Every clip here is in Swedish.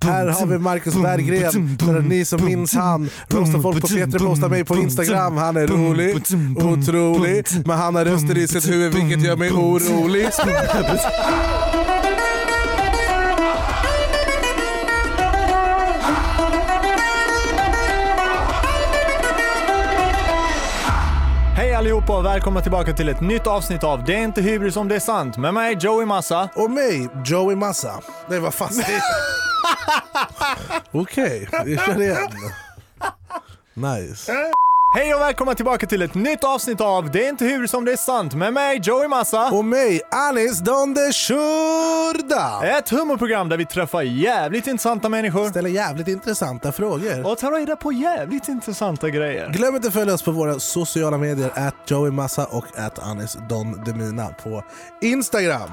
Här har vi Marcus Berggren, för ni som minns han. Roastar folk på Peter postar mig på Instagram. Han är rolig, otrolig, men han har röster i sitt huvud vilket gör mig orolig. allihopa och välkomna tillbaka till ett nytt avsnitt av Det är inte hybris om det är sant med mig Joey Massa. Och mig, Joey Massa. Vad fan säger Okej, vi kör igen. Nice. Hej och välkomna tillbaka till ett nytt avsnitt av Det är inte hybris om det är sant med mig Joey Massa. Och mig, Anis Don de Shurda. Ett humorprogram där vi träffar jävligt intressanta människor Ställer jävligt intressanta frågor. och tar reda på jävligt intressanta grejer. Glöm inte att följa oss på våra sociala medier, at Joey Massa och at Anis Don Demina på Instagram.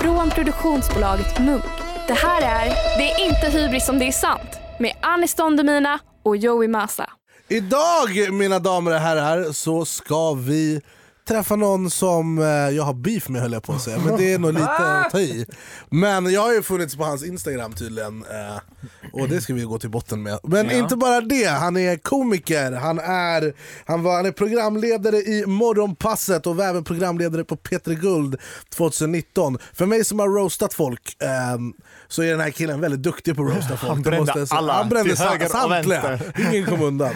Från produktionsbolaget Munk. Det här är Det är inte hybris om det är sant med Anis Don Demina och Joey Massa. Idag mina damer och herrar så ska vi träffa någon som eh, jag har beef med höll jag på att säga, men det är nog lite att ta i. Men jag har ju funnits på hans Instagram tydligen, eh, och det ska vi gå till botten med. Men Ja. inte bara det, han är komiker, han är, han var, han är programledare i Morgonpasset och var även programledare på P3 Guld 2019. För mig som har roastat folk eh, så är den här killen väldigt duktig på att roasta folk. Han brände alla han brände till höger och vänster. ingen kom undan.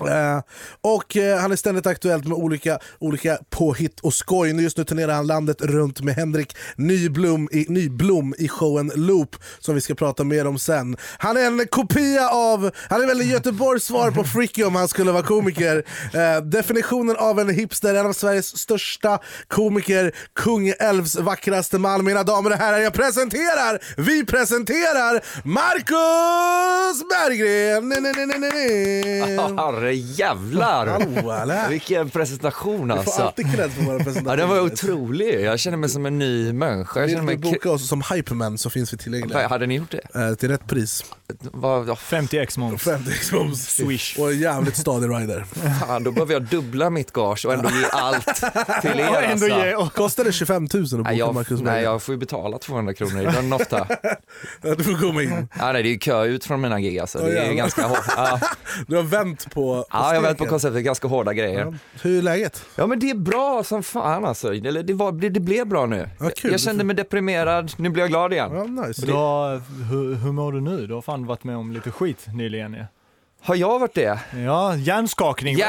Eh, och eh, han är ständigt aktuellt med olika, olika påhitt och skoj. Just nu turnerar han landet runt med Henrik Nyblom i, Nyblom i showen Loop som vi ska prata mer om sen. Han är en kopia av, han är väl Göteborgs svar på Fricky om han skulle vara komiker. Eh, definitionen av en hipster, en av Sveriges största komiker, Kungälvs vackraste man. Mina damer och herrar, jag presenterar, vi presenterar Marcus Berggren! Nej, nej, nej, jävlar! Hallå? Vilken presentation Du får alltså. alltid cred för våra Ja, presentationer. den var otrolig. Jag känner mig som en ny människa. Jag Vill du mig... boka oss som hyperman så finns vi tillgängliga. Hade ni gjort det? Eh, till rätt pris. Vad, ja, 50 x moms. 50 x Swish. Och en jävligt stadig rider. fan, då behöver jag dubbla mitt gage och ändå ge allt till er Och ändå alltså. ge, och Kostar det 25 000 att boka Nej jag, Marcus nej, jag får ju betala 200 kronor i den ofta. Ja, Du får komma in. Ja, nej, det är ju kö ut från mina gig alltså. Det är jävlar. ganska hårt. Ja, Du har vänt på, på ja jag vet på konceptet, ganska hårda grejer. Ja. Hur är läget? Ja men det är bra som fan alltså. Eller det, var, det, det blev bra nu. Ja, kul. Jag kände mig deprimerad, nu blir jag glad igen. Ja, nice. du har, hur, hur mår du nu? Du har fan varit med om lite skit nyligen ju. Har jag varit det? Ja, hjärnskakning. Ja,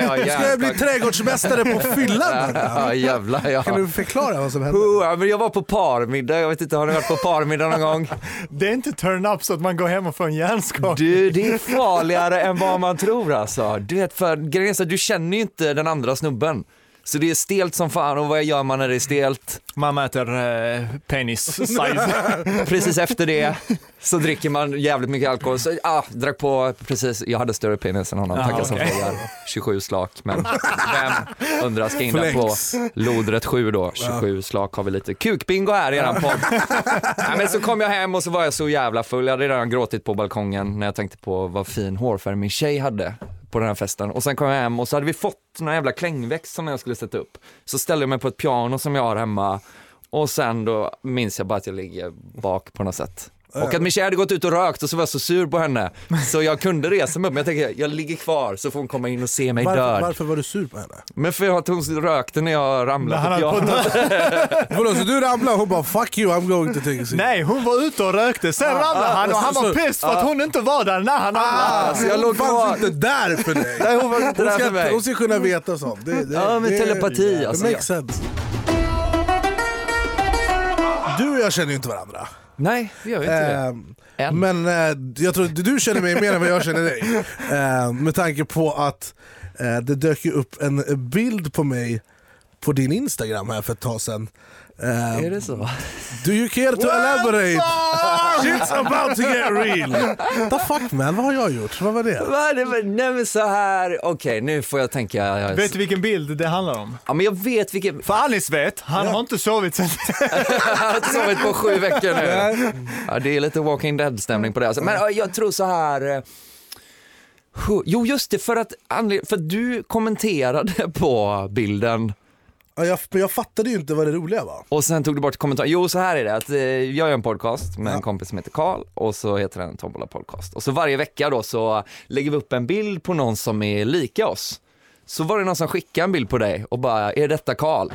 ja, ja, Ska jag bli trädgårdsmästare på fyllan? Ja jävlar ja. Kan du förklara vad som hände? Oh, ja, men jag var på parmiddag, jag vet inte, har ni varit på parmiddag någon gång? Det är inte turn up så att man går hem och får en hjärnskakning. Du, det är farligare än vad man tror alltså. Du vet, för grejen är så du känner ju inte den andra snubben. Så det är stelt som fan och vad gör man när det är stelt? Man mäter eh, penis size. Precis efter det så dricker man jävligt mycket alkohol. Så ah, drack på precis, jag hade större penis än honom, Ah, tackar som okej. frågar. 27 slak, men vem undrar ska in där på lodrätt 7 då. 27 slak har vi lite kukbingo här i eran podd. Nej, men så kom jag hem och så var jag så jävla full, jag hade redan gråtit på balkongen när jag tänkte på vad fin hårfärg min tjej hade på den här festen. Och sen kom jag hem och så hade vi fått någon jävla klängväxt som jag skulle sätta upp. Så ställde jag mig på ett piano som jag har hemma och sen då minns jag bara att jag ligger bak på något sätt. Och att min tjej hade gått ut och rökt och så var jag så sur på henne. Så jag kunde resa mig upp, men jag tänkte jag ligger kvar så får hon komma in och se mig Varför, död. varför var du sur på henne? Men för att hon rökte när jag ramlade pianot. Vadå, så du ramlade och hon bara 'fuck you, I'm going to take a seat' Nej, hon var ute och rökte, sen ramlade han och han var pissed för att hon inte var där när han ramlade. Så jag låg Hon fanns inte där för dig! Nej, hon var inte Hon där för ska, mig. hon ska kunna veta sånt. Det, det, Ja, men det, telepati, det alltså. makes sense. Du och jag känner ju inte varandra. Nej, det gör vi inte det. Ehm, Än. men eh, jag tror att du känner mig mer än vad jag känner dig. Eh, med tanke på att eh, det dök ju upp en bild på mig på din Instagram här för ett tag sedan. Eh, Är det så? Do you care to elaborate? Shit's about to get real! The fuck man, vad har jag gjort? Vad var det? Va, det var, nej men så här, okej nu får jag tänka. Jag, Vet du vilken bild det handlar om? Ja men jag vet vilken, För Alice vet, han har inte sovit sen... jag har inte sovit på sju veckor nu. Ja, det är lite Walking Dead stämning på det. Alltså. Men ja, jag tror så här. eh, Jo just det, för att, för att du kommenterade på bilden Ja, jag, men jag fattade ju inte vad det roliga var. Och sen tog du bort kommentarer. Jo, så här är det. Att, eh, jag gör en podcast med en kompis som heter Karl och så heter den Tombola Podcast. Och så varje vecka då så lägger vi upp en bild på någon som är lika oss. Så var det någon som skickade en bild på dig och bara, är detta Karl?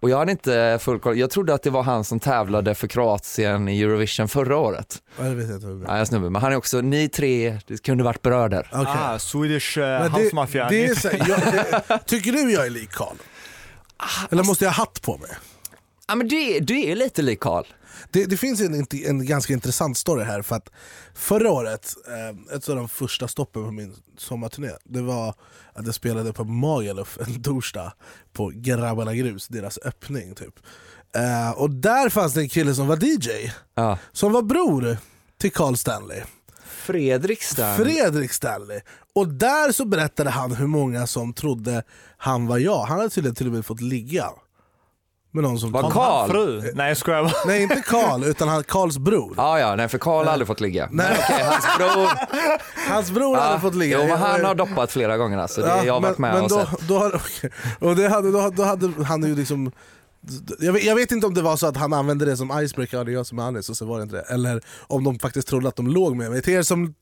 Och jag hade inte full koll. Jag trodde att det var han som tävlade för Kroatien i Eurovision förra året. Ja, det vet jag inte. vad det. Nej, jag. Men han är också, ni tre, det kunde varit bröder. Okej. Ah, Swedish uh, Men House det, Mafia. det är så, jag, det, tycker du jag är lik Karl? Eller måste jag ha hatt på mig? Ja men du är, du är lite lik Karl. Det, det finns en, en ganska intressant story här för att förra året, eh, ett av de första stoppen på min sommarturné, det var att jag spelade på Magaluf en torsdag på Grabbarna Grus, deras öppning typ. Eh, och där fanns det en kille som var DJ, Ja. som var bror till Carl Stanley. Fredrik Stern. Fredrik Stanley. Och där så berättade han hur många som trodde han var jag. Han hade tydligen till och med fått ligga. Med någon som Var Karl? Fru? Nej jag skojar bara. Nej inte Karl, utan han, Karls bror. Ja, ja, nej för Karl har aldrig fått ligga. Nej. Men okej, hans bror. Hans bror hade fått ligga. Jo, men han har doppat flera gånger alltså. Det, Ja, jag har varit med men och då, sett. Då, hade- okej. och det hade, då, då hade han ju liksom jag vet, jag vet inte om det var så att han använde det som icebreaker, ja, det är jag som är Anis och så var det inte det. Eller om de faktiskt trodde att de låg med mig. Till er som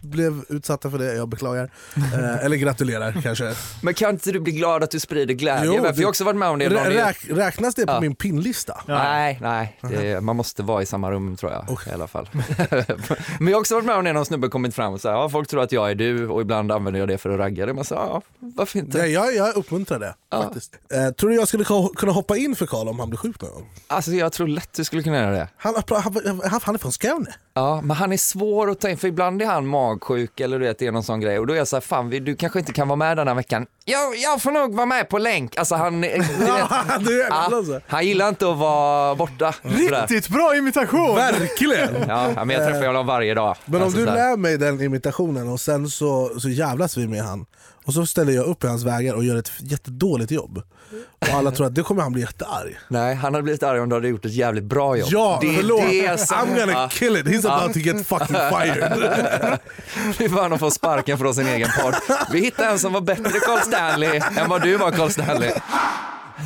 blev utsatta för det, jag beklagar. Eh, eller gratulerar kanske. Men kan inte du bli glad att du sprider glädje? Jo, för jag det- har också varit med om det. Rä, räk, räknas det på Ja. min pinlista? Nej, nej. Det, man måste vara i samma rum tror jag i alla fall. Men jag har också varit med om det när någon snubbe kommit fram och sagt ja, folk tror att jag är du och ibland använder jag det för att ragga dig. Men så, ja, varför inte? Nej, jag, jag uppmuntrar det faktiskt. Eh, tror du jag skulle kunna hoppa in för Karl om han blir sjuk någon gång? Alltså jag tror lätt du skulle kunna göra det. Han, han, han, han är från Skåne. Ja, men han är svår att ta in, för ibland är han magsjuk eller du vet, det är någon sån grej. Och då är jag så här, fan vi- du kanske inte kan vara med den här veckan. Jag, jag får nog vara med på länk. Alltså han, du vet, du ja, han gillar inte att vara borta. Riktigt bra imitation! Verkligen! Ja, men jag träffar honom varje dag. Men om Alltså, du så här. lär mig den imitationen och sen så, så jävlas vi med han och så ställer jag upp i hans vägar och gör ett jättedåligt jobb. Och alla tror att det kommer han bli jättearg. Nej, han hade blivit arg om du hade gjort ett jävligt bra jobb. Ja, det är förlåt! det som... I'm gonna kill it, he's about to get fucking fired. Fy fan att få sparken från sin egen podd. Vi hittade en som var bättre Carl Stanley än vad du var Carl Stanley.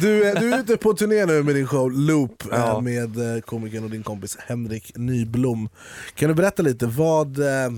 Du, är- du är ute på turné nu med din show Loop eh, Ja. med eh, komikern och din kompis Henrik Nyblom. Kan du berätta lite, vad, eh,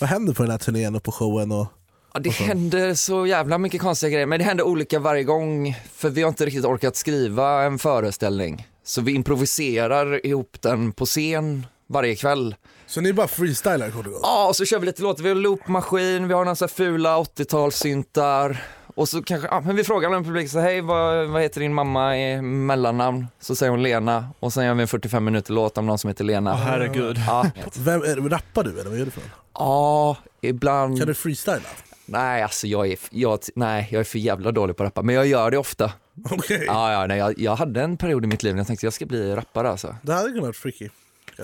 vad händer på den här turnén och på showen? Och, Ja, det händer så jävla mycket konstiga grejer, men det händer olika varje gång för vi har inte riktigt orkat skriva en föreställning. Så vi improviserar ihop den på scen varje kväll. så ni bara freestylar kort och gott? Ja, och så kör vi lite låtar. Vi har loopmaskin, vi har några så här fula 80-talssyntar. Och så kanske, ja, men vi frågar någon publik, så hej vad, vad heter din mamma i mellannamn? Så säger hon Lena och sen gör vi en 45 minuter låt om någon som heter Lena. Åh, herregud. Ja, Vem, är, rappar du eller vad gör du för något? ja ibland. Kan du freestyla? Nej, alltså jag är, jag, nej, jag är för jävla dålig på att rappa, men jag gör det ofta. Okej, Ja, ja, nej, jag, jag hade en period i mitt liv när jag tänkte jag ska bli rappare alltså. det hade kunnat vara freaky.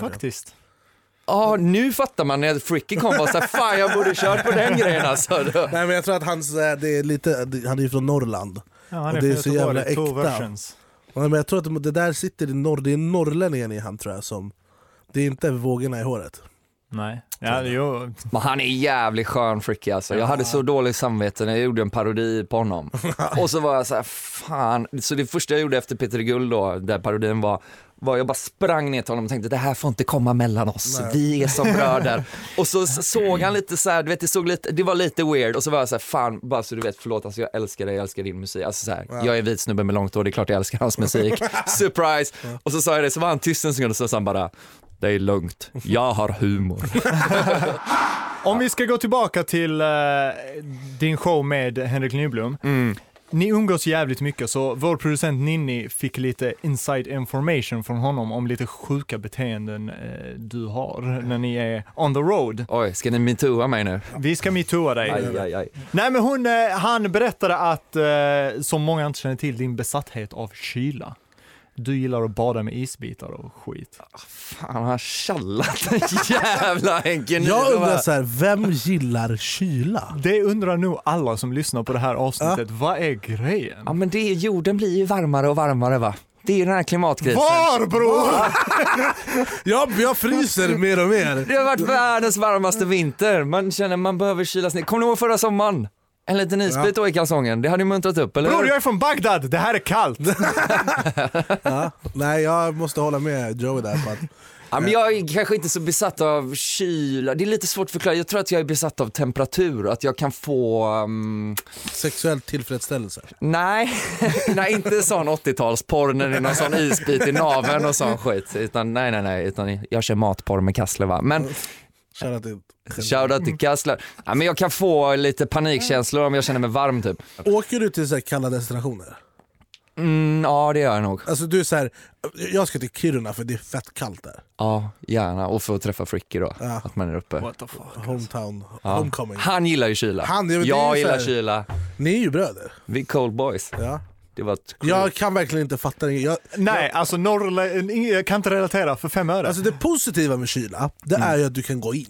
Faktiskt. Ja, nu fattar man när Fricky kom och sa fan jag borde kört på den grejen alltså. Nej men jag tror att hans, det är lite, han är ju från Norrland. Ja, han Och är det är så jävla two äkta. versions. Nej, men jag tror att det där sitter i norr, det är norrlänningen i han tror jag som, det är inte vågorna i håret. Nej. Ja, jo. Men han är jävligt skön Fricky alltså. Jag hade så dåligt samvete när jag gjorde en parodi på honom. Och så var jag så här, fan. Så det första jag gjorde efter Peter Guld då, där parodin var, var jag bara sprang ner till honom och tänkte det här får inte komma mellan oss, Nej. vi är som bröder. och så såg han lite så här, du vet det såg lite, det var lite weird och så var jag så här, fan bara så du vet, förlåt alltså jag älskar dig, jag älskar din musik. Alltså så här, jag är vit snubbe med långt hår, det är klart jag älskar hans musik. Surprise! Och så sa jag det, så var han tyst en sekund och så sa han bara, det är lugnt, jag har humor. Om vi ska gå tillbaka till eh, din show med Henrik Nyblom. Mm. Ni umgås jävligt mycket, så vår producent Ninni fick lite inside information från honom om lite sjuka beteenden eh, du har när ni är on the road. Oj, ska ni metooa mig nu? Vi ska metooa dig. Aj, aj, aj. Nej men hon, eh, han berättade att, eh, som många inte känner till, din besatthet av kyla. Du gillar att bada med isbitar och skit. Fan, han har tjallat en jävla Henke Nyblom Jag undrar så här, vem gillar kyla? Det undrar nog alla som lyssnar på det här avsnittet. Vad är grejen? Ja men det är, jorden blir ju varmare och varmare va? Det är ju den här klimatkrisen. Var bror? Jag, jag fryser mer och mer. Det har varit världens varmaste vinter, man känner man behöver kylas ner. Kommer ni ihåg förra sommaren? En liten isbit då i kalsongen, det hade ju muntrat upp, eller Bror jag är från Bagdad, det här är kallt. Ja. Nej, jag måste hålla med Joey där på att Ja, men jag är kanske inte så besatt av kyla, det är lite svårt att förklara. Jag tror att jag är besatt av temperatur, att jag kan få, um, sexuell tillfredsställelse. nej, nej inte sån 80-talsporr när det är någon sån isbit i naveln och sån skit. Utan nej, nej, nej, utan jag kör matporr med Kassler va. Men Shoutout till Kassler. Ja, men jag kan få lite panikkänslor om jag känner mig varm typ. Åker du till så här kalla destinationer? Mm, ja det gör jag nog. Alltså du är så här, jag ska till Kiruna för det är fett kallt där. Ja, gärna. Och få träffa Fricky då, Ja. att man är uppe. What the fuck. Hometown, Ja. homecoming. Han gillar ju kyla. Han, jag ju så gillar här- kyla. Ni är ju bröder. Vi är cold boys. Ja. Det var ett Jag kan verkligen inte fatta det. Jag, Nej, alltså Norrland, jag kan inte relatera för fem öre. Alltså det positiva med kyla, det Mm. är ju att du kan gå in.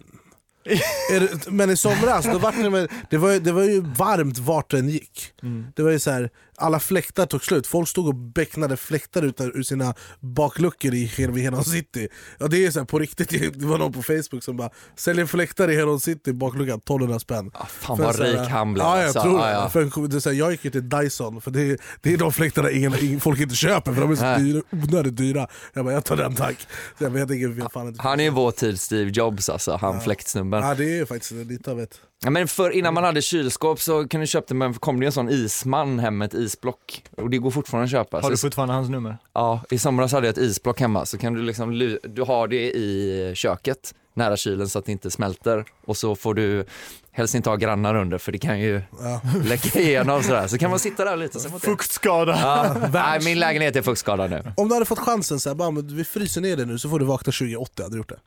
Det- Men i somras, då var det, det, var, ju- det var ju varmt vart den gick. Mm. Det var ju så här, alla fläktar tog slut, folk stod och becknade fläktar ut ur sina bakluckor i Hedon city. Ja, det är så här, på riktigt, det var någon på Facebook som bara säljer fläktar i Hedon city, bakluckan 1200 spänn. Ah, fan För vad rik han blev. Ja, jag alltså. tror Ja, det. ja. För det här, jag gick ju till Dyson, för det är, det är de fläktarna ingen, ingen, folk inte köper för de är så dyra, onödigt dyra. Jag bara, jag tar den tack. Så jag jag fan inte. Han är vår tids Steve Jobs alltså, han fläktsnubben. Ja det är faktiskt lite av ett... Ja, men för innan man hade kylskåp så kunde du köpa men kom det en sån isman hem med ett isblock. Och det går fortfarande att köpa. Har du fortfarande hans nummer? ja, I somras hade jag ett isblock hemma så kan du liksom, du har det i köket nära kylen så att det inte smälter. Och så får du helst inte ha grannar under för det kan ju Ja. läcka igenom sådär. Så kan man sitta där lite. Fuktskada. Ja, nej, min lägenhet är fuktskadad nu. Om du hade fått chansen, så här, bara, vi fryser ner det nu så får du vakna 2080, hade du gjort det?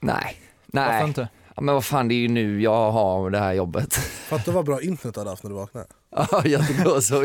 Nej, Varför nej. inte? Ja, men vad fan, det är ju nu jag har det här jobbet. Fatta vad bra internet du hade haft när du vaknade. Ja, jag så.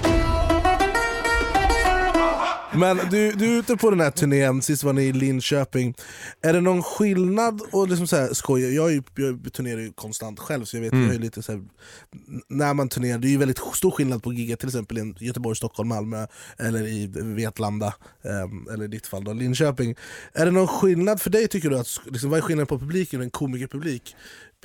Men du, du är ute på den här turnén, sist var ni i Linköping. Är det någon skillnad, och liksom så här, skoja, jag, är ju, jag turnerar ju konstant själv så jag vet jag är lite så här, när man turnerar, det är ju väldigt stor skillnad på giget till exempel i Göteborg, Stockholm, Malmö eller i Vetlanda, ehm, eller i ditt fall då, Linköping. Är det någon skillnad för dig tycker du? Att, liksom, vad är skillnaden på publiken, en komikerpublik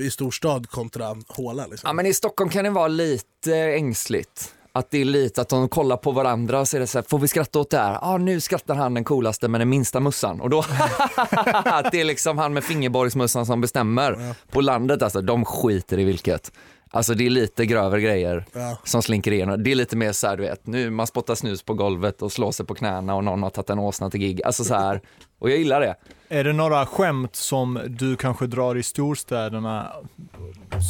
i storstad kontra håla? Liksom? Ja men i Stockholm kan det vara lite ängsligt. Att det är lite att de kollar på varandra och så är det så här, får vi skratta åt det här? Ja ah, nu skrattar han den coolaste med den minsta mussan. Och då, att det är liksom han med fingerborgsmussan som bestämmer. På landet alltså, de skiter i vilket. Alltså det är lite grövre grejer Ja. som slinker igenom. Det är lite mer så här, du vet, nu man spottar snus på golvet och slår sig på knäna och någon har tagit en åsna till gig. Alltså så här, och jag gillar det. Är det några skämt som du kanske drar i storstäderna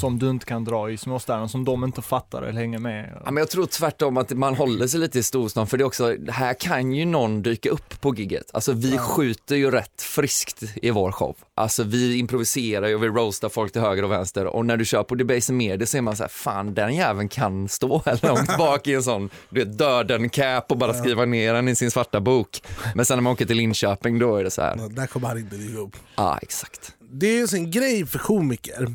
som du inte kan dra i småstäderna, som de inte fattar eller hänger med? Ja, men jag tror tvärtom att man håller sig lite i storstan för det är också, här kan ju någon dyka upp på gigget. Alltså vi skjuter ju rätt friskt i vår show. Alltså vi improviserar och vi roastar folk till höger och vänster och när du kör på Debaser Media så är man så här, fan den jäveln kan stå här långt bak i en sån, du vet döden cap och bara skriva ner den i sin svarta bok. Men sen när man åker till Linköping då är det så här, Ja, Där kommer han inte dyka upp. ja exakt. det är en grej för komiker,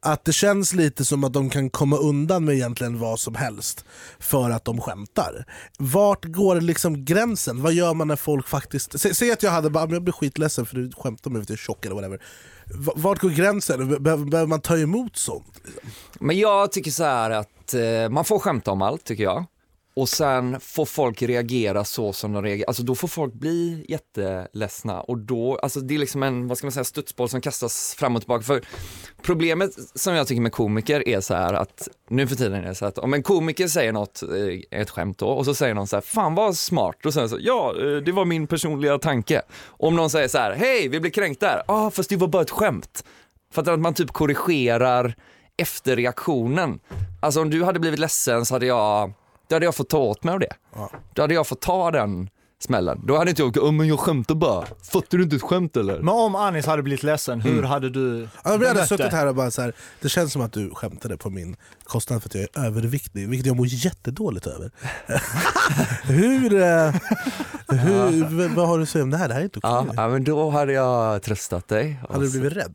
att det känns lite som att de kan komma undan med egentligen vad som helst för att de skämtar. Vart går liksom gränsen? Vad gör man när folk faktiskt... Sä, säg att jag hade bara, "Men jag blir skitledsen för du skämtar med mig för att jag är tjock eller whatever. Vart går gränsen? Be- Behöver behöver man ta emot sånt? Men jag tycker så här att eh, man får skämta om allt tycker jag. Och sen får folk reagera så som de reagerar. Alltså då får folk bli jätteledsna och då, alltså det är liksom en, vad ska man säga, studsboll som kastas fram och tillbaka. För problemet som jag tycker med komiker är så här att nu för tiden är det så att om en komiker säger något, eh, ett skämt då, och så säger någon så här, fan vad smart, då säger så ja, eh, det var min personliga tanke. Om någon säger så här, hej, vi blir kränkta här, ja, ah, fast det var bara ett skämt. För att man typ korrigerar efter reaktionen. Alltså om du hade blivit ledsen så hade jag, då hade jag fått ta åt mig av det. Då hade jag fått ta den smällen. Då hade inte jag, oh, men jag skämtar bara. Fattar du inte ett skämt eller? Men om Anis hade blivit ledsen, hur Mm. hade du Ja, vi hade bemött suttit det? här och bara så här, det känns som att du skämtade på min kostnad för att jag är överviktig, vilket jag mår jättedåligt över. hur, eh, hur, vad har du att säga om det här? Det här är inte okej. Ja, ja, men då hade jag tröstat dig. Hade du Och så- blivit rädd?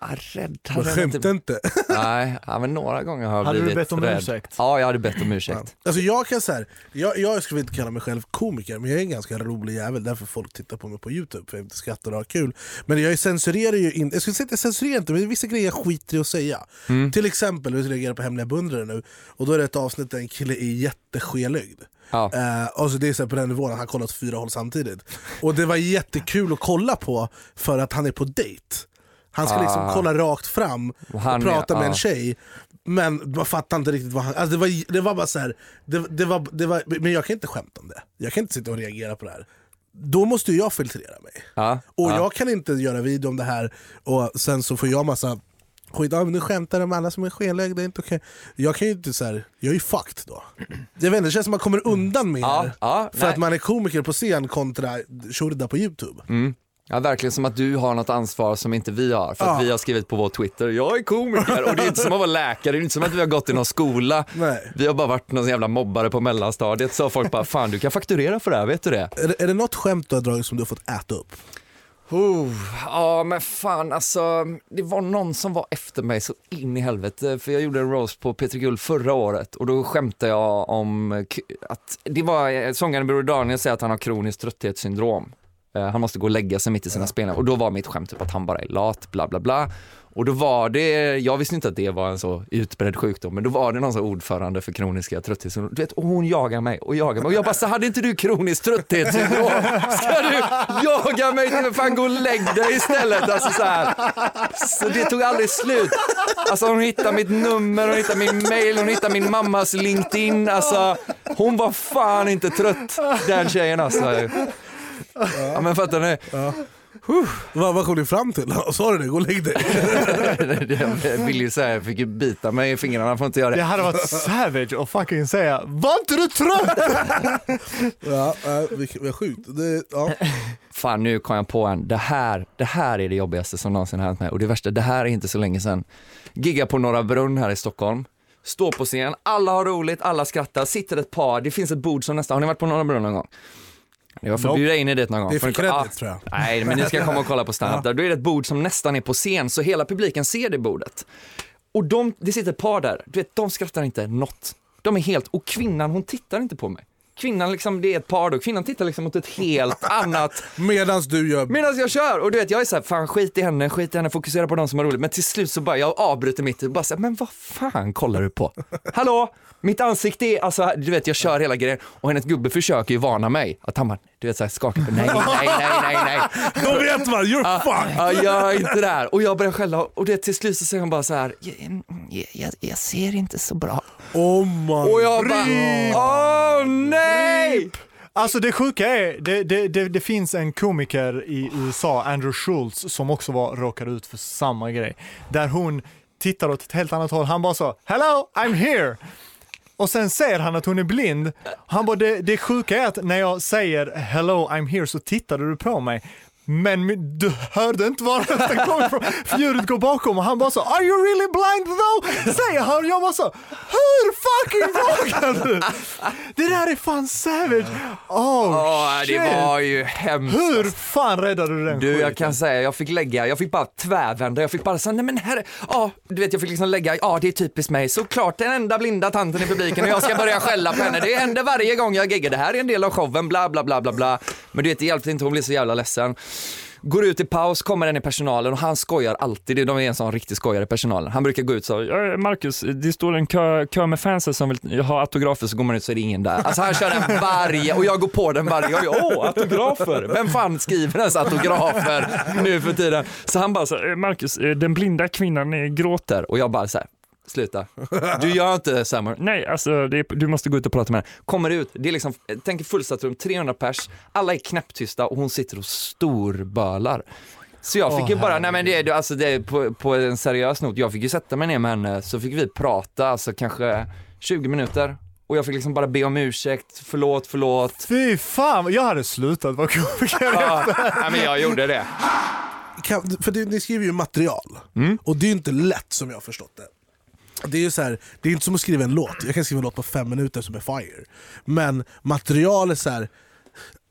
Ja, rädd hade jag skämta inte. inte. Nej, ja, men några gånger har jag Hade du blivit bett om rädd. ursäkt? Ja, jag hade bett om ursäkt. Alltså jag kan så här, jag, jag skulle inte kalla mig själv komiker, men jag är en ganska rolig jävel, därför folk tittar på mig på youtube, för jag inte skrattar och har kul. Men jag censurerar ju inte, jag skulle säga att jag censurerar inte, men vissa grejer jag skiter i att säga. Mm. Till exempel, vi reagerar på Hemliga beundrare nu, och då är det ett avsnitt där en kille är jätteskelögd. Ja. Eh, och så det är så på den nivån att han kollar åt fyra håll samtidigt. Och det var jättekul att kolla på för att han är på dejt. Han ska liksom Ah. kolla rakt fram och, han prata med ah. en tjej. Men man fattar inte riktigt vad han... Alltså det, var, det var bara så här, det, det var, det var, men jag kan inte skämta om det. Jag kan inte sitta och reagera på det här. Då måste ju jag filtrera mig. Ja, Och ja. jag kan inte göra video om det här och sen så får jag massa skit. Ah, men nu skämtar de alla som är skenlög, det är inte okej. Jag kan ju inte så här, jag är ju fucked då. Jag vet inte, det känns som att man kommer undan mer ja, för nej. att man är komiker på scen kontra Shurda på youtube. Mm. Ja, verkligen som att du har något ansvar som inte vi har. För att Ja. vi har skrivit på vår Twitter, jag är komiker. Och det är inte som att vara läkare, det är inte som att vi har gått i någon skola. Nej. Vi har bara varit någon jävla mobbare på mellanstadiet. Så folk bara, fan du kan fakturera för det här, vet du det? Är, det- är det något skämt du har dragit som du har fått äta upp? Oh, ja men fan alltså, det var någon som var efter mig så in i helvete. För jag gjorde en roast på Peter Guld förra året och då skämtade jag om att det var, eh, sångaren Bror Daniel säger att han har kroniskt trötthetssyndrom. Eh, Han måste gå och lägga sig mitt i sina spelningar och då var mitt skämt typ att han bara är lat, bla bla bla. Och då var det, jag visste inte att det var en så utbredd sjukdom, men då var det någon så ordförande för kroniska trötthetssyndrom. Du vet, och hon jagar mig och jagar mig och jag bara, så hade inte du kroniskt trötthetssyndrom? Ska du jaga mig? Men fan gå och lägg dig istället. Alltså så här. Så det tog aldrig slut. Alltså hon hittade mitt nummer, hon hittade min mail, hon hittade min mammas LinkedIn. Alltså hon var fan inte trött den tjejen alltså. Ja men fattar ni? Vad, vad kom ni fram till? Sa du det? Gå och lägg dig. Jag vill ju säga, jag fick ju bita mig i fingrarna, får inte göra Det det. hade varit savage att fucking säga Var inte du trött? ja, äh, vad sjukt. Det, ja. Fan nu kom jag på en, det här, det här är det jobbigaste som någonsin har hänt mig och det värsta, det här är inte så länge sedan. Gigga på Norra Brunn här i Stockholm, står på scen, alla har roligt, alla skrattar, sitter ett par, det finns ett bord som nästan, har ni varit på Norra Brunn någon gång? Jag får Nope. bjuda in er dit någon gång. Det är för kreddigt Ja. tror jag. Nej, men ni ska komma och kolla på standup där. Då är det ett bord som nästan är på scen, så hela publiken ser det bordet. Och de, det sitter ett par där, du vet, de skrattar inte något. De är helt, och kvinnan hon tittar inte på mig. Kvinnan liksom, det är ett par då, kvinnan tittar liksom mot ett helt annat Medans du gör... Medan jag kör och du vet jag är såhär, fan skit i henne, skit i henne, fokusera på de som har roligt. Men till slut så bara, jag avbryter mitt och bara såhär, men vad fan kollar du på? Hallå? Mitt ansikte är, alltså du vet jag kör hela grejen och hennes gubbe försöker ju varna mig. Att han bara, du vet såhär skakar på, nej, nej, nej, nej, nej. Då vet man, you're fucked! Ja, gör inte det här. Och jag börjar skälla och det till slut så säger hon bara så här, jag, jag, jag, jag ser inte så bra. Oh my Och jag bara, åh nej! Alltså det sjuka är, det, det, det, det finns en komiker i USA, Andrew Schultz, som också var, råkade ut för samma grej. Där hon tittar åt ett helt annat håll, han bara så “Hello, I'm here” och sen ser han att hon är blind. Han bara, det, det sjuka är att när jag säger “Hello, I'm here” så tittade du på mig. Men min- du hörde inte var rösten kom ifrån, för ljudet går bakom och han bara så “Are you really blind though?” säger han jag bara så “Hur fucking vågar du?” Det där är fan savage! Oh, Åh, shit. det var ju hemskt. Hur fan räddade du den Du, jag kan säga, jag fick lägga, jag fick bara tvärvända, jag fick bara säga, nej men herre, ja, du vet jag fick liksom lägga, ja det är typiskt mig, såklart den enda blinda tanten i publiken och jag ska börja skälla på henne, det händer varje gång jag giggar, det här är en del av showen, bla bla bla bla bla. Men du vet, det hjälpte inte, hon blev så jävla ledsen. Går ut i paus, kommer en i personalen och han skojar alltid, de är en sån riktig skojare i personalen. Han brukar gå ut så, "Ja, Marcus, det står en kö, kö med fansen som vill ha autografer, så går man ut så är det ingen där. Alltså han kör den varje, och jag går på den varje gång. Åh, autografer! Vem fan skriver ens autografer nu för tiden? Så han bara så, eh, Marcus, eh, den blinda kvinnan eh, gråter. Och jag bara så här, sluta. Du gör inte det Samuel. Nej, alltså det är, du måste gå ut och prata med henne. Kommer ut, det är liksom, tänk fullsatt rum, 300 pers, alla är knäpptysta och hon sitter och storbölar. Så jag fick Åh, ju bara, nej men det, är- alltså det är på, på en seriös not, jag fick ju sätta mig ner med henne så fick vi prata, alltså kanske 20 minuter. och jag fick liksom bara be om ursäkt, förlåt, förlåt. Fy fan, jag hade slutat vara komiker. Ja, nej, men jag gjorde det. Kan, för det, ni skriver ju material, Mm. och det är ju inte lätt som jag har förstått det. Det är ju så här, det är inte som att skriva en låt, jag kan skriva en låt på fem minuter som är fire. Men material är så här.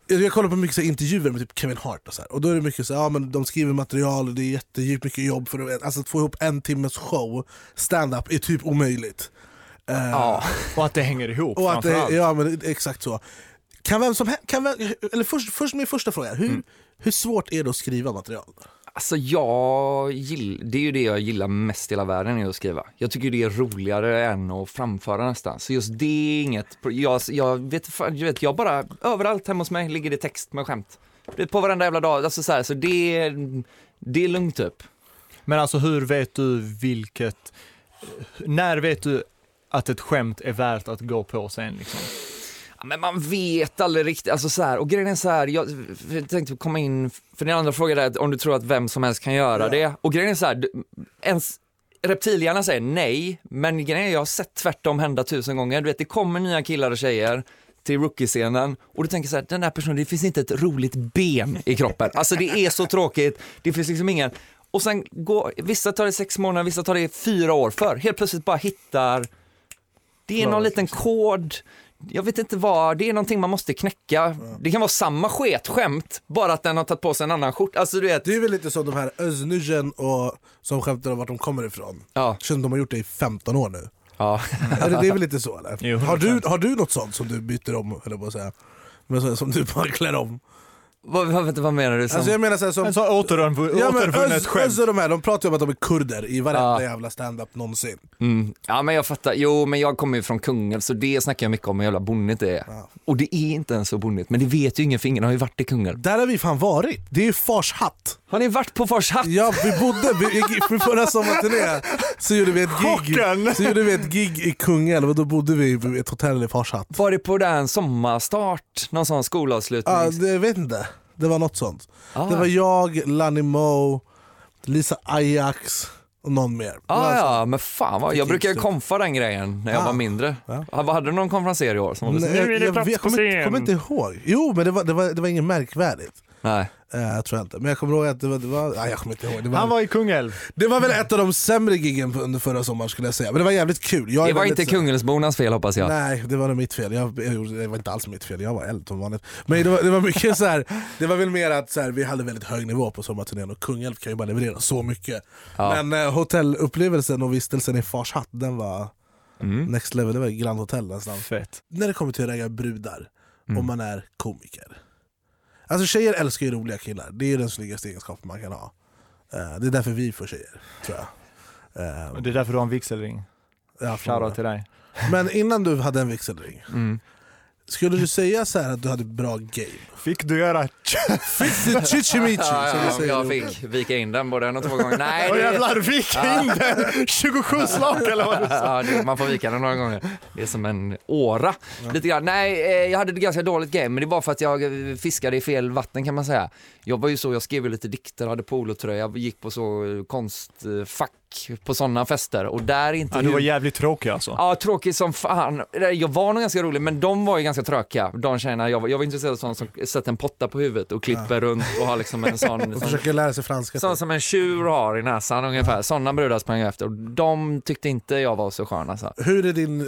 Jag kollar på mycket så intervjuer med typ Kevin Hart och, så här, och då är det mycket så här, ja, men de skriver material, och det är jättedjupt mycket jobb för att, alltså, att få ihop en timmes show, stand-up är typ omöjligt. Eh, Ja. Och att det hänger ihop och att det, ja, men exakt så. Kan vem som kan vem, eller först, först min första fråga, hur, Mm. hur svårt är det att skriva material? Alltså jag gill, det är ju det jag gillar mest i hela världen är att skriva. Jag tycker det är roligare än att framföra nästan. Så just det är inget, jag, jag vet, jag vet, jag bara, överallt hemma hos mig ligger det text med skämt. På varenda jävla dag, alltså så, här, så det, är- det är lugnt typ. Men alltså hur vet du vilket, när vet du att ett skämt är värt att gå på sen liksom? Ja, Men man vet aldrig riktigt, alltså så här, och grejen är så här, jag, jag tänkte komma in, för din andra fråga är om du tror att vem som helst kan göra det. Och grejen är så här, ens reptilhjärnan säger nej, men grejen är jag har sett tvärtom hända tusen gånger. Du vet, det kommer nya killar och tjejer till rookie-scenen och du tänker så här, den där personen, det finns inte ett roligt ben i kroppen. Alltså det är så tråkigt, det finns liksom ingen, och sen går, vissa tar det sex månader, vissa tar det fyra år för, helt plötsligt bara hittar det är någon liten kod, jag vet inte vad, det är någonting man måste knäcka. Det kan vara samma sketskämt, bara att den har tagit på sig en annan skjorta. Alltså du vet, Det är väl lite som de här Öznujen och som skämtar om vart de kommer ifrån. ja. Känns de har gjort det i 15 år nu. ja. Eller det är väl lite så eller? Jo, har, du, har du något sånt som du byter om, eller på att säga? Men så, som du bara klär om? Vad, vad, vad menar du? Som, Alltså jag menar så här, som... En sån återvunnet Ja, men återvunnet Öz, skämt. Öz och de här, de pratar ju om att de är kurder i varenda Ja. jävla stand-up någonsin. mm. Ja men jag fattar, jo men jag kommer ju från Kungälv så det snackar jag mycket om hur jävla bonnigt det är. Och det är inte ens så bonnigt, men det vet ju ingen för ingen har ju varit i Kungälv. Där har vi fan varit, det är ju Fars hatt. Har ni varit på Fors hatt? Ja, vi bodde, vi, för förra sommarturné så gjorde vi ett gig, Chocken! så gjorde vi ett gig i Kungälv och då bodde vi i ett hotell i Fars hatt. Var det på den sommarstart, någon sån skolavslutning? Ja, det, jag vet inte, det var något sånt. Ah. Det var jag, Lanny Moe, Lisa Ajax och någon mer. Det Ah, alltså- ja, men fan vad, jag brukar ju Kickstart. konfa den grejen när jag Ah. var mindre. Ja. Ah, vad hade du någon konferenser i år? Som var Nej, så, jag, jag, jag kommer, inte- kommer inte ihåg. Jo, men det var, det var, det var inget märkvärdigt. Nej. Eh, jag tror jag inte. Men jag kommer ihåg att det var... Det var nej, jag kommer inte ihåg. Det var, Han var i Kungälv. det var väl ett av de sämre giggen under förra sommaren skulle jag säga. Men det var jävligt kul. Jag Det var inte Kungälvsbornas fel hoppas jag. Nej, det var nog mitt fel. Jag, jag, det var inte alls mitt fel, jag var eld som vanligt. Men det var, det var mycket så här. det var väl mer att så här, vi hade väldigt hög nivå på sommarturnén och Kungälv kan ju bara leverera så mycket. Ja. Men eh, hotellupplevelsen och vistelsen i Fars hatt, den var Mm. next level. Det var Grand Hotel nästan. Fett. När det kommer till att ragga brudar, Mm. om man är komiker. Alltså tjejer älskar ju roliga killar, det är den snyggaste egenskapen man kan ha. Eh, det är därför vi får tjejer, tror jag. Eh, Det är därför du har en vigselring. ja, Shoutout till dig. Men innan du hade en vigselring, Mm. Skulle du säga så här att du hade bra game? Fick du göra... Fick du chichimichi? Ja, ja, säger jag fick vika in den både en och två gånger. Nej, det, jävlar, du fick in den! 27 slag eller vad du sa. ja, det, man får vika den några gånger. Det är som en åra. Lite grann. Nej, eh, jag hade ett ganska dåligt game, men det var för att jag fiskade i fel vatten kan man säga. Jag var ju så, jag skrev lite dikter, hade polotröja, gick på så eh, på sådana fester och där är inte Ja, du var jävligt tråkig alltså. Ja, tråkigt som fan. Jag var nog ganska rolig, men de var ju ganska trökiga. De tjejerna, jag var, jag var intresserad av sånt som sätter en potta på huvudet och klipper runt och har liksom en sån, Och försöker lära sig franska. sån som en tjur har i näsan ungefär. Sådana brudar sprang jag efter och de tyckte inte jag var så skön alltså. Hur är din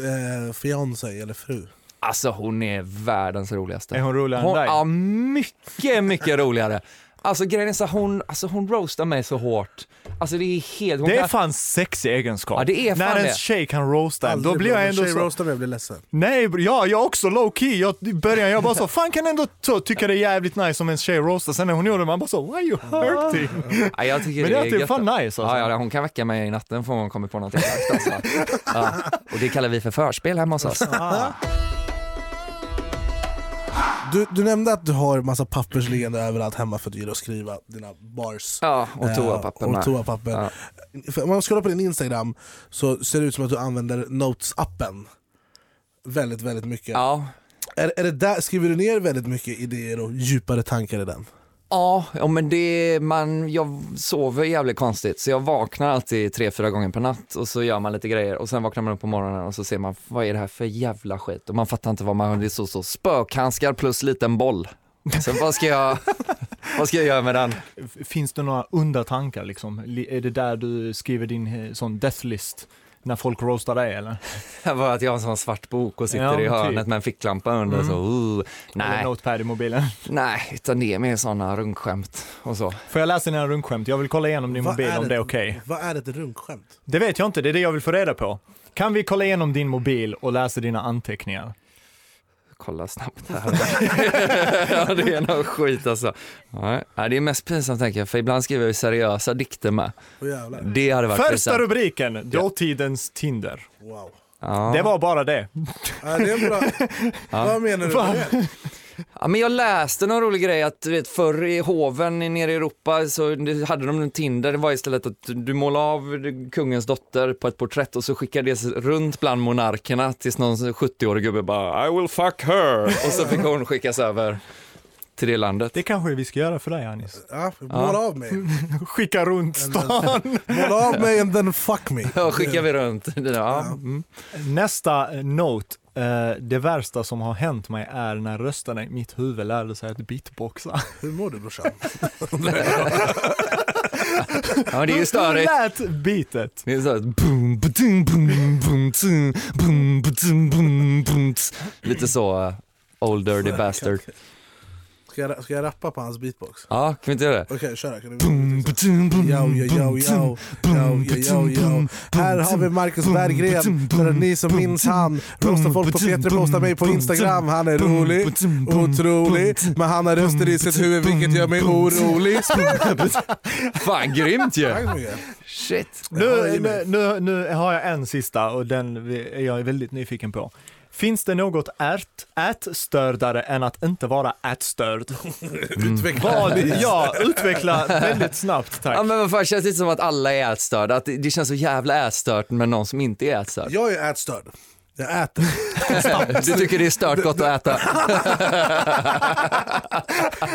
eh, fiancé eller fru? Alltså hon är världens roligaste. Är hon roligare Hon, än dig? ja, mycket, mycket roligare. Alltså grejen är så hon, alltså, hon roastar mig så hårt. Alltså det är helt... Det är kan- fan sexig egenskap. Ja, det är fan När det. ens tjej kan roasta en, då blir jag ändå tjej så... roastar mig jag blir ledsen. Nej, ja, jag också low key. Jag, I början jag bara så, fan kan ändå så, tycka det är jävligt nice om en tjej roastar. Sen när hon gjorde det, man bara så, why are you hurting? Ja, jag tycker Men det är är typ gött. fan nice alltså. Ja, ja, hon kan väcka mig i natten för hon kommer på något exakt alltså. ja. Och det kallar vi för förspel hemma hos oss. Du, du nämnde att du har massa pappers liggande överallt hemma för att du gillar att skriva dina bars. Ja, och Eh, toapapper och med. toapapper. Ja. Om man scrollar på din Instagram så ser det ut som att du använder Notes-appen väldigt, väldigt mycket. Ja, Är, är det där, skriver du ner väldigt mycket idéer och djupare tankar i den? Ja, ja men det, man, jag sover jävligt konstigt så jag vaknar alltid tre, fyra gånger per natt och så gör man lite grejer och sen vaknar man upp på morgonen och så ser man vad är det här för jävla skit och man fattar inte vad man, det är så, så spökhandskar plus liten boll. Så vad ska jag, vad ska jag göra med den? Finns det några onda tankar liksom? Li- Är det där du skriver din eh, sån death list? När folk roastar dig eller? Det var att jag har en sån svart bok och sitter Ja, i typ. hörnet med en ficklampa under så, uh, Eller nej, notepad i mobilen? nej, utan det är mer sådana runkskämt och så. Får jag läsa dina runkskämt? Jag vill kolla igenom din Vad mobil om ett- det är okej. Vad är ett runkskämt? Det vet jag inte, det är det jag vill få reda på. Kan vi kolla igenom din mobil och läsa dina anteckningar? Kolla snabbt här. ja, det är något skit alltså. Nej, det är mest pinsamt tänker jag, för ibland skriver jag seriösa dikter med. Jävlar. Det hade varit Första pinsamt. rubriken, dåtidens Tinder. Wow. Ja. Det var bara det. Ja, det är bra. Vad menar du med det? Ja, men jag läste någon rolig grej att du vet, förr i hoven nere i Europa så hade de en Tinder, det var istället att du målade av kungens dotter på ett porträtt och så skickade det runt bland monarkerna tills någon 70-årig gubbe bara I will fuck her och så fick hon skickas över till det landet. Det kanske vi ska göra för dig Anis. Ja, måla av mig. Skicka runt stan. Måla av mig and then fuck me. Ja, skickar vi runt. Ja. Mm. Nästa note. Eh, det värsta som har hänt mig är när rösterna i mitt huvud lärde sig att beatboxa. Hur mår du brorsan? ja, det är ju Hur störigt. lät beatet? Det är så här, boom, ba-dum, boom, boom, tsum, boom, ba-dum, boom, boom, tss. Lite så, uh, old dirty bastard. Ska jag, ska jag rappa på hans beatbox? Ja, kan vi inte göra det? Okej, kör då. Kan du... Boom, ba-dum, boom, Yo, yo, yo, yo, yo, yo, yo, yo. Här har vi Marcus Berggren, för ni som minns han. Roastar folk på Peter, postar mig på Instagram. Han är rolig, otrolig, men han har röster i sitt huvud vilket gör mig orolig. Fan, grymt ju! Shit. Nu, nu, nu, nu har jag en sista och den är jag väldigt nyfiken på. Finns det något ärt, ätstördare än att inte vara ätstörd? Utveckla. Vad, ja, utveckla väldigt snabbt Ja tack. men vad fan, känns det inte som att alla är ätstörda? Att det, det känns så jävla ätstört med någon som inte är ätstörd. Jag är ätstörd. Jag äter. Du tycker det är stört gott att äta?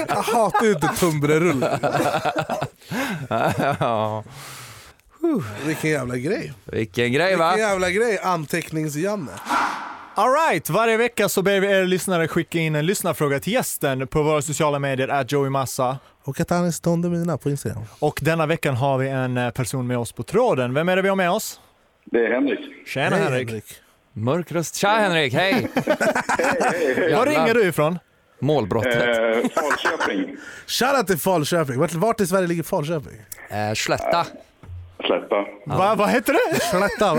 Jag hatar ju inte tunnbrödsrulle. Ja, Vilken jävla grej. Vilken grej va? Vilken jävla grej. Antecknings-Janne. Alright, varje vecka så ber vi er lyssnare skicka in en lyssnarfråga till gästen på våra sociala medier, at Joey Massa. Och att han är stående mina på Instagram. Och denna veckan har vi en eh, person med oss på tråden. Vem är det vi har med oss? Det är Henrik. Tjena Hej, Henrik. Mörk röst. Tja Henrik, hej! Var Jävlar. ringer du ifrån? Målbrottet. Eh, Falköping. Shoutout till Falköping. Vart, vart i Sverige ligger Falköping? Eh, slätta. Slätta. Va, vad heter det? Slätta.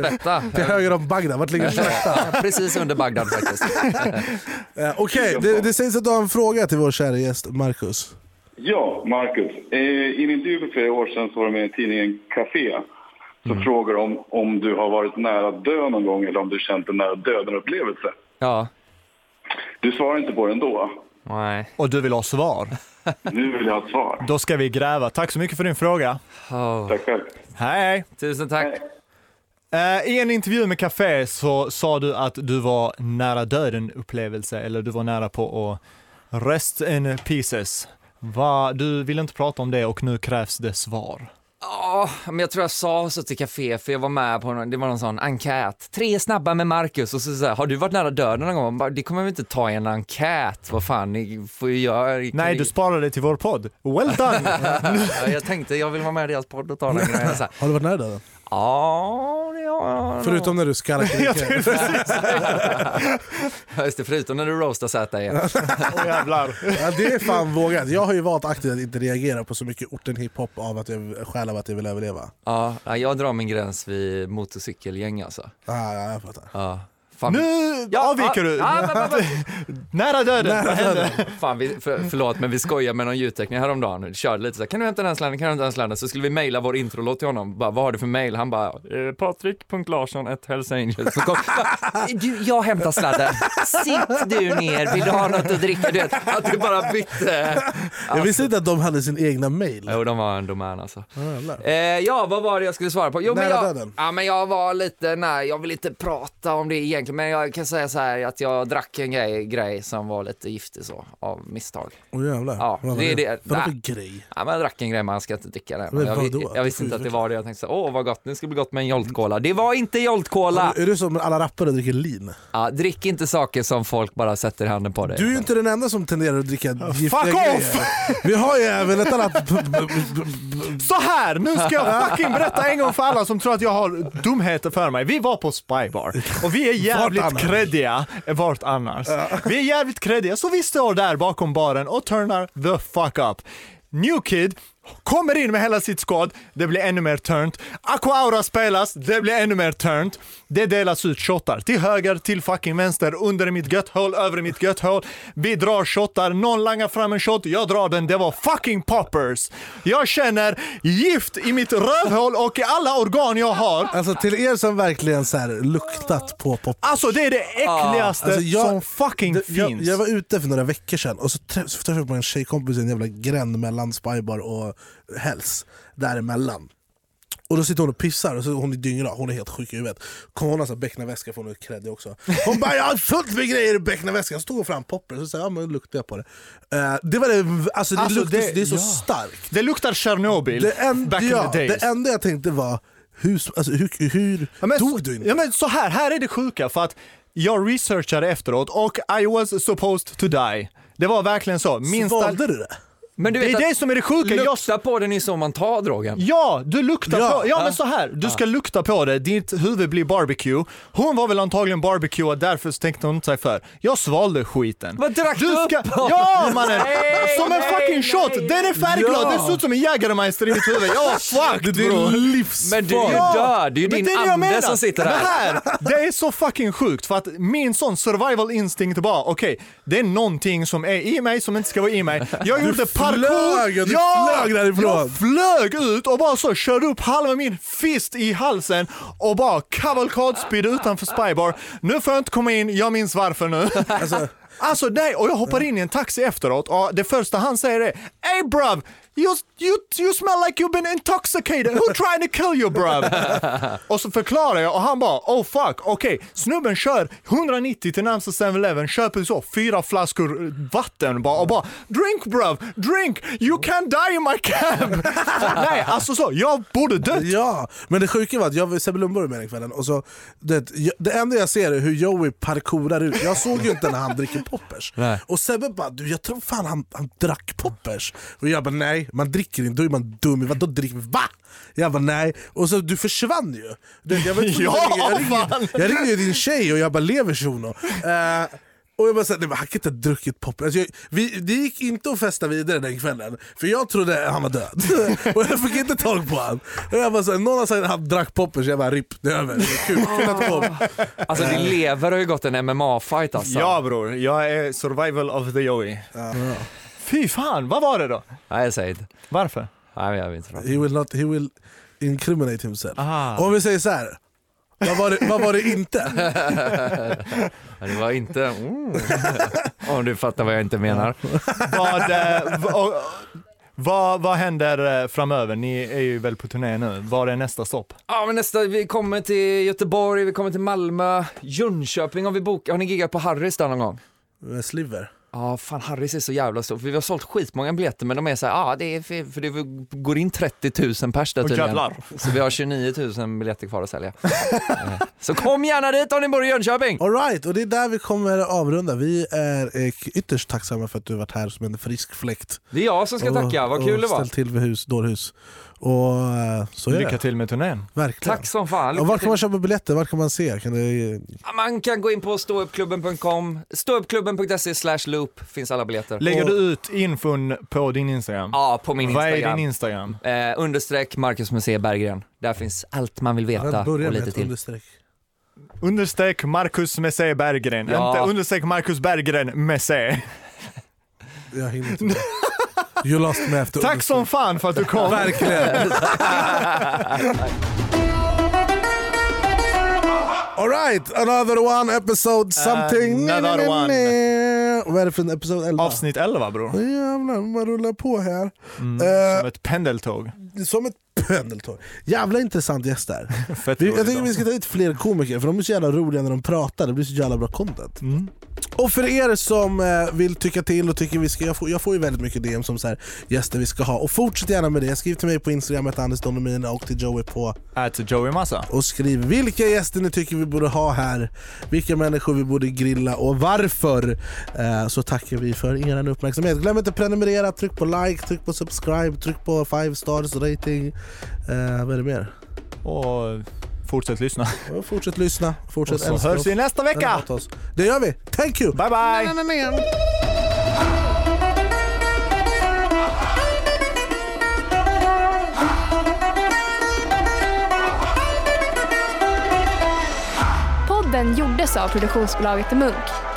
Slätta. Till höger om Bagdad. Vart ligger Slätta? Precis under Bagdad faktiskt. Eh, Okej, det, det sägs att du har en fråga till vår kära gäst Marcus. Ja, Marcus. Eh, I en intervju för flera år sedan så var du med i tidningen Café. Så frågar de om, om du har varit nära död någon gång eller om du känt en nära döden-upplevelse. Ja. Du svarar inte på den då. Nej. Och du vill ha svar? Nu vill jag ha svar. Då ska vi gräva. Tack så mycket för din fråga. Oh. Tack själv. Hej, hej. Tusen tack. Eh, I en intervju med Café så sa du att du var nära döden upplevelse, eller du var nära på att rest in pieces. Va, du vill inte prata om det och nu krävs det svar. Ja, men jag tror jag sa så till Café, för jag var med på någon, det var någon sån enkät. Tre snabba med Marcus och så, så här, har du varit nära döden någon gång? Bara, det kommer vi inte ta i en enkät, vad fan, ni får ju göra. Nej, du sparade det till vår podd. Well done! ja, Jag tänkte, jag vill vara med i deras podd och ta den grejen. Har du varit nära döden? Ja, det har jag. Förutom när du kriket. Ja, Just det, förutom när du roastar ZE. Åh jävlar. ja, Det är fan vågat. Jag har ju valt aktivt att inte reagera på så mycket orten hiphop av att jag, skäl av att jag vill överleva. Ja, ja, jag drar min gräns vid motorcykelgäng alltså. Ah, ja, jag fattar. Ja. Fan, Nu avviker du! Ja, va. Nära döden, Nära döden. Fan, vi, för, förlåt men vi skojar med någon ljudtekniker häromdagen. Vi körde lite så här, kan du hämta den sladden, kan du hämta den sladden? Så skulle vi mejla vår introlåt till honom. Bara, vad har du för mejl? Han bara, eh. Du, jag hämtar sladden. Sitt du ner, vill du ha något att dricka? Du vet, att du bara bytte. Jag visste inte att de hade sin egna mail. Jo, de var en domän alltså. Eh, ja, vad var det jag skulle svara på? Jo, men Nära jag, döden. ja, men jag var lite, nej, jag vill inte prata om det egentligen. Egentligen, men jag kan säga så här att jag drack en grej, grej som var lite giftig så, av misstag. Åh jävlar. Ja, Vad det är det. För grej? Ja, men jag drack en grej, man ska inte dricka det. Men Jag, vadå? vi- jag visste inte att det var det, jag tänkte så, åh vad gott, nu ska det bli gott med en Jolt Cola. Det var inte Jolt Cola! Är du som alla rappare dricker lean? Ja, drick inte saker som folk bara sätter handen på dig. Du är ju inte den enda som tenderar att dricka giftiga fuck grejer. off! Vi har ju även ett annat... Så här, nu ska jag fucking berätta en gång för alla som tror att jag har dumheter för mig. Vi var på Spybar och vi är jävligt annars? kreddiga. Vart annars? Vi är jävligt kreddiga, så vi står där bakom baren och turnar the fuck up. New Kid kommer in med hela sitt skåd, det blir ännu mer turnt. Aqua Aura spelas, det blir ännu mer turnt. Det delas ut shottar till höger, till fucking vänster, under mitt götthål, över mitt götthål. Vi drar shottar, någon langar fram en shot, jag drar den, det var fucking poppers. Jag känner gift i mitt rövhål och i alla organ jag har. Alltså till er som verkligen så här luktat på pop. Alltså det är det äckligaste Alltså, jag- som fucking Det- jag, finns. jag var ute för några veckor sedan och så träff- så träffade jag på en tjejkompis i en jävla gränd mellan Spybar och Hells. Däremellan. Och då sitter hon och pissar och så hon är dyngrak, hon är helt sjuk i huvudet. Kommer hon alltså becknarväska för hon är kreddig också. Hon bara 'jag har fullt med grejer i becknarväskan' Så tog hon fram popper och så jag, ja men luktar jag på det. Eh, det var det, alltså det, Alltså, luktar, det- det, är så ja. starkt. Det luktar Tjernobyl Det, back ja, in the days. det enda jag tänkte var, hur, alltså, hur, hur Ja, men, dog du inte? Ja, men så här, här är det sjuka för att jag researchade efteråt och I was supposed to die. Det var verkligen så. Minsta... Valde du det? Men du Det vet är att det som är det sjuka. Jag... lukta på den är så man tar drogen. Ja, du luktar Ja. på, ja men så här, du ska lukta på det, ditt huvud blir barbecue. Hon var väl antagligen barbecue därför så tänkte hon inte sig för. Jag svalde skiten. Vad drack du ska... upp? Ja mannen! Nej, som en nej, fucking nej. shot! Den är färgglad, Ja. det ser ut som en Jägermeister i mitt huvud. Jag var fucked Det är livsfarligt. Men du är ju död, det är ju din det är det jag ande som sitter Det där. här, det är så fucking sjukt för att min sån survival instinct bara, okej, det är någonting som är i mig som inte ska vara i mig. Jag gjorde flög, du flög därifrån. Jag flög ut och bara så körde upp halva min fist i halsen och bara kavalkadspeed utanför Spybar. Nu får jag inte komma in, jag minns varför nu. Alltså, Alltså nej, och jag hoppar in i en taxi efteråt och det första han säger är Hey bruv, you, you, you smell like you've been intoxicated, who tried to kill you bruv? och så förklarar jag och han bara oh fuck, okej, snubben kör 190 till närmsta 7-Eleven, köper så fyra flaskor vatten bara och bara drink bruv, drink, you can't die in my cab. nej, alltså så, jag borde dött. Ja, men det sjuka var att jag Sebbe Lundborg med den kvällen och så, det, det enda jag ser är hur Joey parkourar ut. Jag såg ju inte när han dricker poppers. Nej. Och Sebbe bara du jag tror fan han, han drack poppers. Och jag bara nej, man dricker inte, då är man dum. Vadå dricker? Va? Jag bara nej. Och så du försvann ju. Du, jag, att Ja, jag, ringde, jag ringde ju din tjej och jag bara lever shuno. Eh, och jag bara såhär, nej, men han kan inte ha druckit poppers. Alltså jag, vi, det gick inte att festa vidare den kvällen, för jag trodde han var död. och jag fick inte tag på honom. Och jag bara såhär, någon har sagt att han drack poppers, jag bara RIP, det är över. Kul, kul att. Alltså din lever har ju gått en MMA-fight alltså. Ja bror, jag är survival of the Joey. Fy fan, vad var det då? Nej jag säger inte. Varför? Nej jag vet inte. He will, not, he will incriminate himself. Ah. Om vi säger så här. Vad var, det, vad var det inte? Det var inte... Mm. Om du fattar vad jag inte menar. vad, eh, v- och- vad, vad händer eh, framöver? Ni är ju väl på turné nu. Var är nästa stopp? Ja men nästa, vi kommer till Göteborg, vi kommer till Malmö, Jönköping har vi bokat. Har ni giggat på Harrys där någon gång? Sliver. Ja, fan Harrys är så jävla stort. Vi har sålt skitmånga biljetter men de är så här, ja det är för, för det går in 30 000 pers där tydligen. Så vi har 29 000 biljetter kvar att sälja. Eh, så kom gärna dit om ni bor i Jönköping! Alright, och det är där vi kommer avrunda. Vi är eh, ytterst tacksamma för att du har varit här som en frisk fläkt. Det är jag som ska Och- tacka, vad kul det och var. Ställt till med hus, dårhus. Och eh, så är Lycka det. till med turnén. Verkligen. Tack som fan. Och Lycka var till. kan man köpa biljetter? Var kan man se? Kan det... Man kan gå in på ståuppklubben.com, ståuppklubben.se slash loop finns alla biljetter. Lägger Och- du ut infon på din Instagram? Ja, på min Vad är Instagram. din Instagram? Eh, understreck Marcus Museet Berggren. Där finns allt man vill veta och med lite till. understreck. Understreck Marcus Messé Berggren. Ja. Inte understreck Marcus Berggren Messé. Jag hinner inte. You lost me after Tack som fan för att du kom. Verkligen. Alright, another one episode something. Another one. Vad är det för episod 11? Avsnitt 11 bror. Jävlar, man rullar på här. Mm. Eh, Som ett pendeltåg. som ett Pendeltåg. Jävla intressant gäst där. Fett Vi, jag tycker vi ska ta hit fler komiker för de är så jävla roliga när de pratar, det blir så jävla bra content. Mm. Och för er som eh, vill tycka till och tycker vi ska, jag får, jag får ju väldigt mycket DM som så här, gäster vi ska ha. Och fortsätt gärna med det, skriv till mig på Instagram, att Anders Don Demina och till Joey på Ät Joey Massa. och skriv vilka gäster ni tycker vi borde ha här, vilka människor vi borde grilla och varför. Eh, så tackar vi för er uppmärksamhet. Glöm inte att prenumerera, tryck på like, tryck på subscribe, tryck på 5 stars rating. Eh, vad är det mer? Och fortsätt lyssna. Och fortsätt lyssna, fortsätt Och så älska hörs oss. vi nästa vecka. Det gör vi, thank you! Bye bye! Podden gjordes av produktionsbolaget Munk.